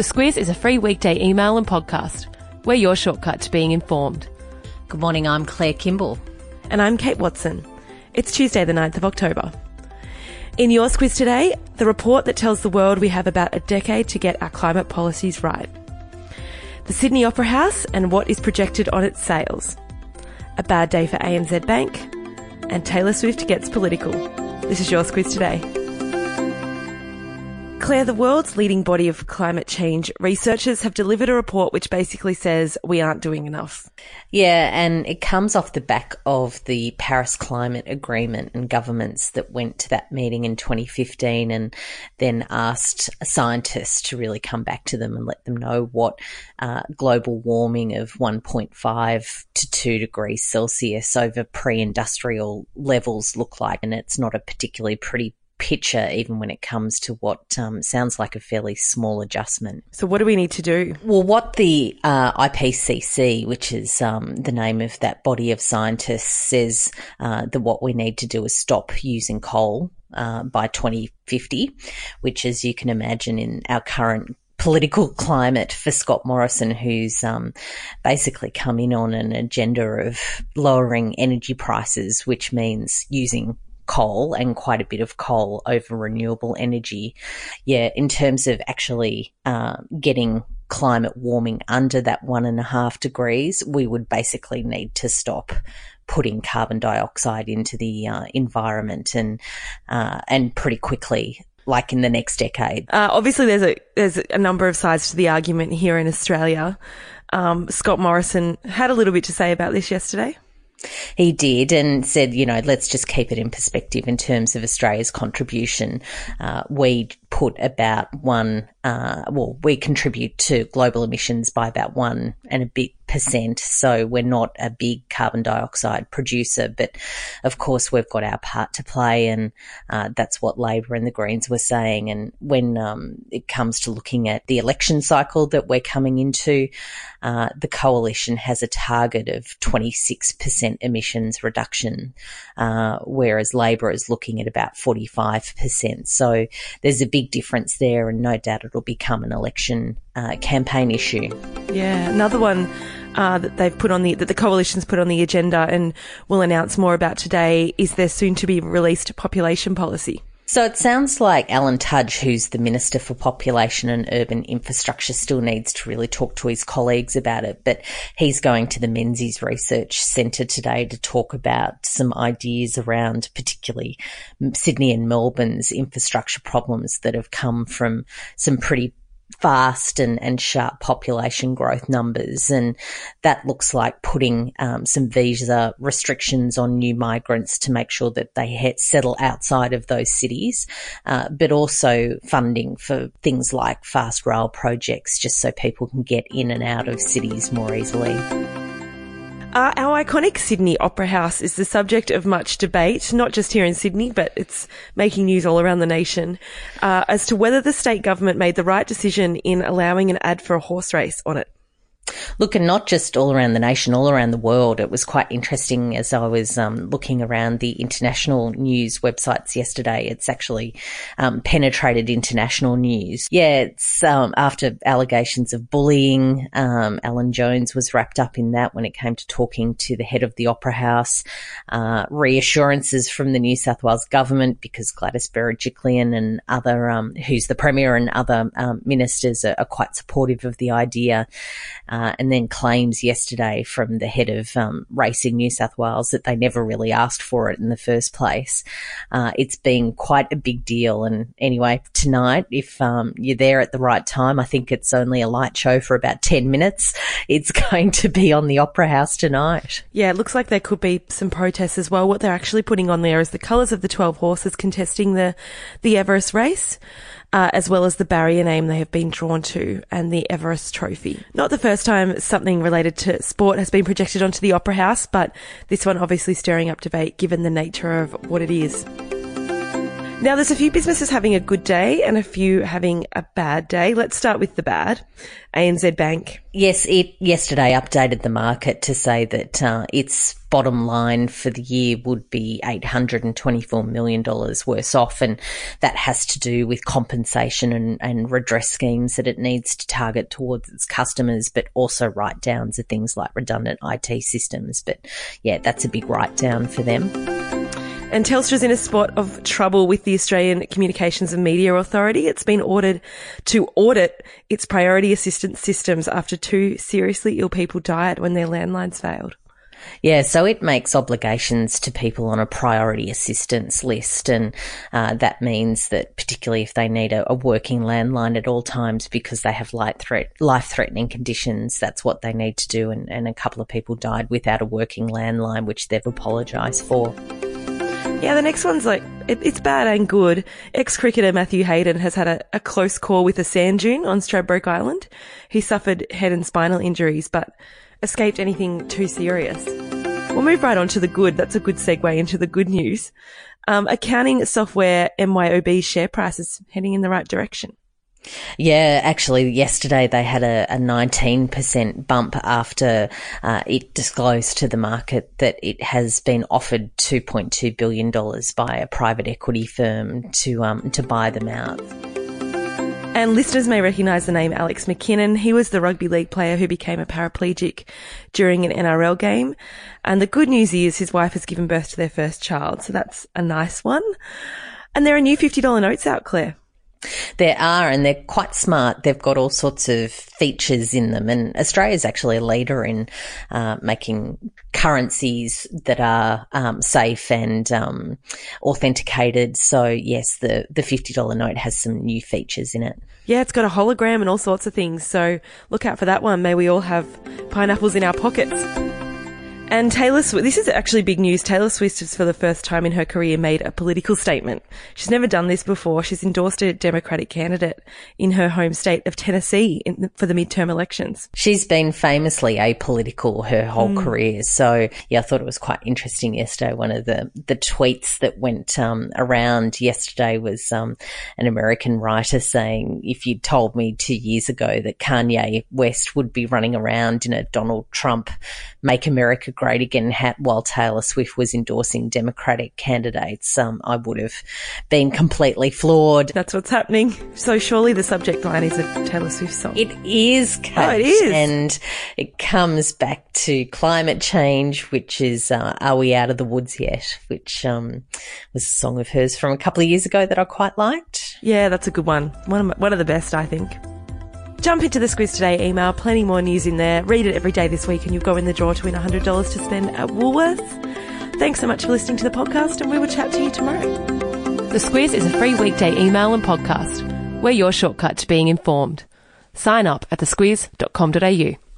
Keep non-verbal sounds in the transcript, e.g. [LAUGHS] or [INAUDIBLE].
The Squiz is a free weekday email and podcast. We're your shortcut to being informed. Good morning, I'm Claire Kimball. And I'm Kate Watson. It's Tuesday, the 9th of October. In your Squiz today, the report that tells the world we have about a decade to get our climate policies right. The Sydney Opera House and what is projected on its sails. A bad day for ANZ Bank. And Taylor Swift gets political. This is your Squiz today. Claire, the world's leading body of climate change researchers have delivered a report which basically says we aren't doing enough. Yeah, and it comes off the back of the Paris Climate Agreement and governments that went to that meeting in 2015 and then asked scientists to really come back to them and let them know what uh, global warming of 1.5 to 2 degrees Celsius over pre industrial levels look like. And it's not a particularly pretty picture, even when it comes to what um, sounds like a fairly small adjustment. So, what do we need to do? Well, what the uh, IPCC, which is um, the name of that body of scientists, says uh, that what we need to do is stop using coal uh, by 2050, which, as you can imagine, in our current political [LAUGHS] climate for Scott Morrison, who's um, basically come in on an agenda of lowering energy prices, which means using coal and quite a bit of coal over renewable energy. Yeah, in terms of actually uh, getting climate warming under that one and a half degrees, we would basically need to stop putting carbon dioxide into the uh, environment and uh, and pretty quickly like in the next decade. Uh, obviously, there's a there's a number of sides to the argument here in Australia. Um, Scott Morrison had a little bit to say about this yesterday. He did and said, you know, let's just keep it in perspective in terms of Australia's contribution. Uh, we put about one, uh, well, we contribute to global emissions by about one and a bit percent. So we're not a big carbon dioxide producer, but of course we've got our part to play, and uh, that's what Labor and the Greens were saying. And when um, it comes to looking at the election cycle that we're coming into, uh, the coalition has a target of 26% emissions reduction, uh, whereas Labor is looking at about 45%. So there's a big difference there, and no doubt it'll become an election uh, campaign issue. Yeah, another one uh, that they've put on the that the coalition's put on the agenda and will announce more about today is their soon to be released population policy. So it sounds like Alan Tudge, who's the Minister for Population and Urban Infrastructure, still needs to really talk to his colleagues about it. But he's going to the Menzies Research Centre today to talk about some ideas around particularly Sydney and Melbourne's infrastructure problems that have come from some pretty fast and, and sharp population growth numbers. And that looks like putting um, some visa restrictions on new migrants to make sure that they settle outside of those cities, uh, but also funding for things like fast rail projects just so people can get in and out of cities more easily. Uh, our iconic Sydney Opera House is the subject of much debate, not just here in Sydney, but it's making news all around the nation, uh, as to whether the state government made the right decision in allowing an ad for a horse race on it. Look, and not just all around the nation, all around the world. It was quite interesting as I was um, looking around the international news websites yesterday. It's actually um, penetrated international news. Yeah, it's um, after allegations of bullying. Um, Alan Jones was wrapped up in that when it came to talking to the head of the Opera House. Uh, reassurances from the New South Wales government because Gladys Berejiklian and other, um, who's the premier and other um, ministers are, are, quite supportive of the idea. Uh, and then claims yesterday from the head of um, Racing New South Wales that they never really asked for it in the first place. Uh, it's been quite a big deal. And anyway, tonight, if um, you're there at the right time, I think it's only a light show for about 10 minutes. It's [LAUGHS] going to be on the Opera House tonight. Yeah, it looks like there could be some protests as well. What they're actually putting on there is the colours of the 12 horses contesting the, the Everest race uh, as well as the barrier name they have been drawn to and the Everest Trophy. Not the first time something related to sport has been projected onto the Opera House, but this one obviously stirring up debate given the nature of what it is. Now, there's a few businesses having a good day and a few having a bad day. Let's start with the bad. ANZ Bank. Yes, it yesterday updated the market to say that uh, its bottom line for the year would be $824 million worse off. And that has to do with compensation and, and redress schemes that it needs to target towards its customers, but also write downs of things like redundant IT systems. But yeah, that's a big write down for them. And Telstra's in a spot of trouble with the Australian Communications and Media Authority. It's been ordered to audit its priority assistance systems after two seriously ill people died when their landlines failed. Yeah, so it makes obligations to people on a priority assistance list. And uh, that means that, particularly if they need a, a, working landline at all times because they have life, threat, life threatening conditions, that's what they need to do. And, and a couple of people died without a working landline, which they've apologised for. Yeah, the next one's like, it, it's bad and good. Ex-cricketer Matthew Hayden has had a, a close call with a sand dune on Stradbroke Island. He suffered head and spinal injuries, but escaped anything too serious. We'll move right on to the good. That's a good segue into the good news. Um, accounting software MYOB share price is heading in the right direction. Yeah, actually, yesterday they had a, a 19% bump after uh, it disclosed to the market that it has been offered $2.2 billion by a private equity firm to, um, to buy them out. And listeners may recognise the name Alex McKinnon. He was the rugby league player who became a paraplegic during an NRL game. And the good news is his wife has given birth to their first child. So that's a nice one. And there are new $50 notes out, Claire. There are, and they're quite smart. They've got all sorts of features in them, and Australia is actually a leader in uh, making currencies that are um, safe and um, authenticated. So, yes, the the fifty dollar note has some new features in it. Yeah, it's got a hologram and all sorts of things. So, look out for that one. May we all have pineapples in our pockets. And Taylor Swift, this is actually big news. Taylor Swift has for the first time in her career made a political statement. She's never done this before. She's endorsed a Democratic candidate in her home state of Tennessee the, for the midterm elections. She's been famously apolitical her whole mm. career. So yeah, I thought it was quite interesting yesterday. One of the, the tweets that went um, around yesterday was um, an American writer saying, if you'd told me two years ago that Kanye West would be running around in a Donald Trump make America great again hat while Taylor Swift was endorsing Democratic candidates, um, I would have been completely floored. That's what's happening. So surely the subject line is a Taylor Swift song. It is, Kate. Oh, it is. And it comes back to climate change, which is uh, Are We Out of the Woods Yet? Which um, was a song of hers from a couple of years ago that I quite liked. Yeah, that's a good one. One of, my, one of the best, I think. Jump into the Squiz Today email, plenty more news in there. Read it every day this week and you'll go in the draw to win $100 to spend at Woolworths. Thanks so much for listening to the podcast and we will chat to you tomorrow. The Squiz is a free weekday email and podcast. We're your shortcut to being informed. Sign up at thesquiz.com.au.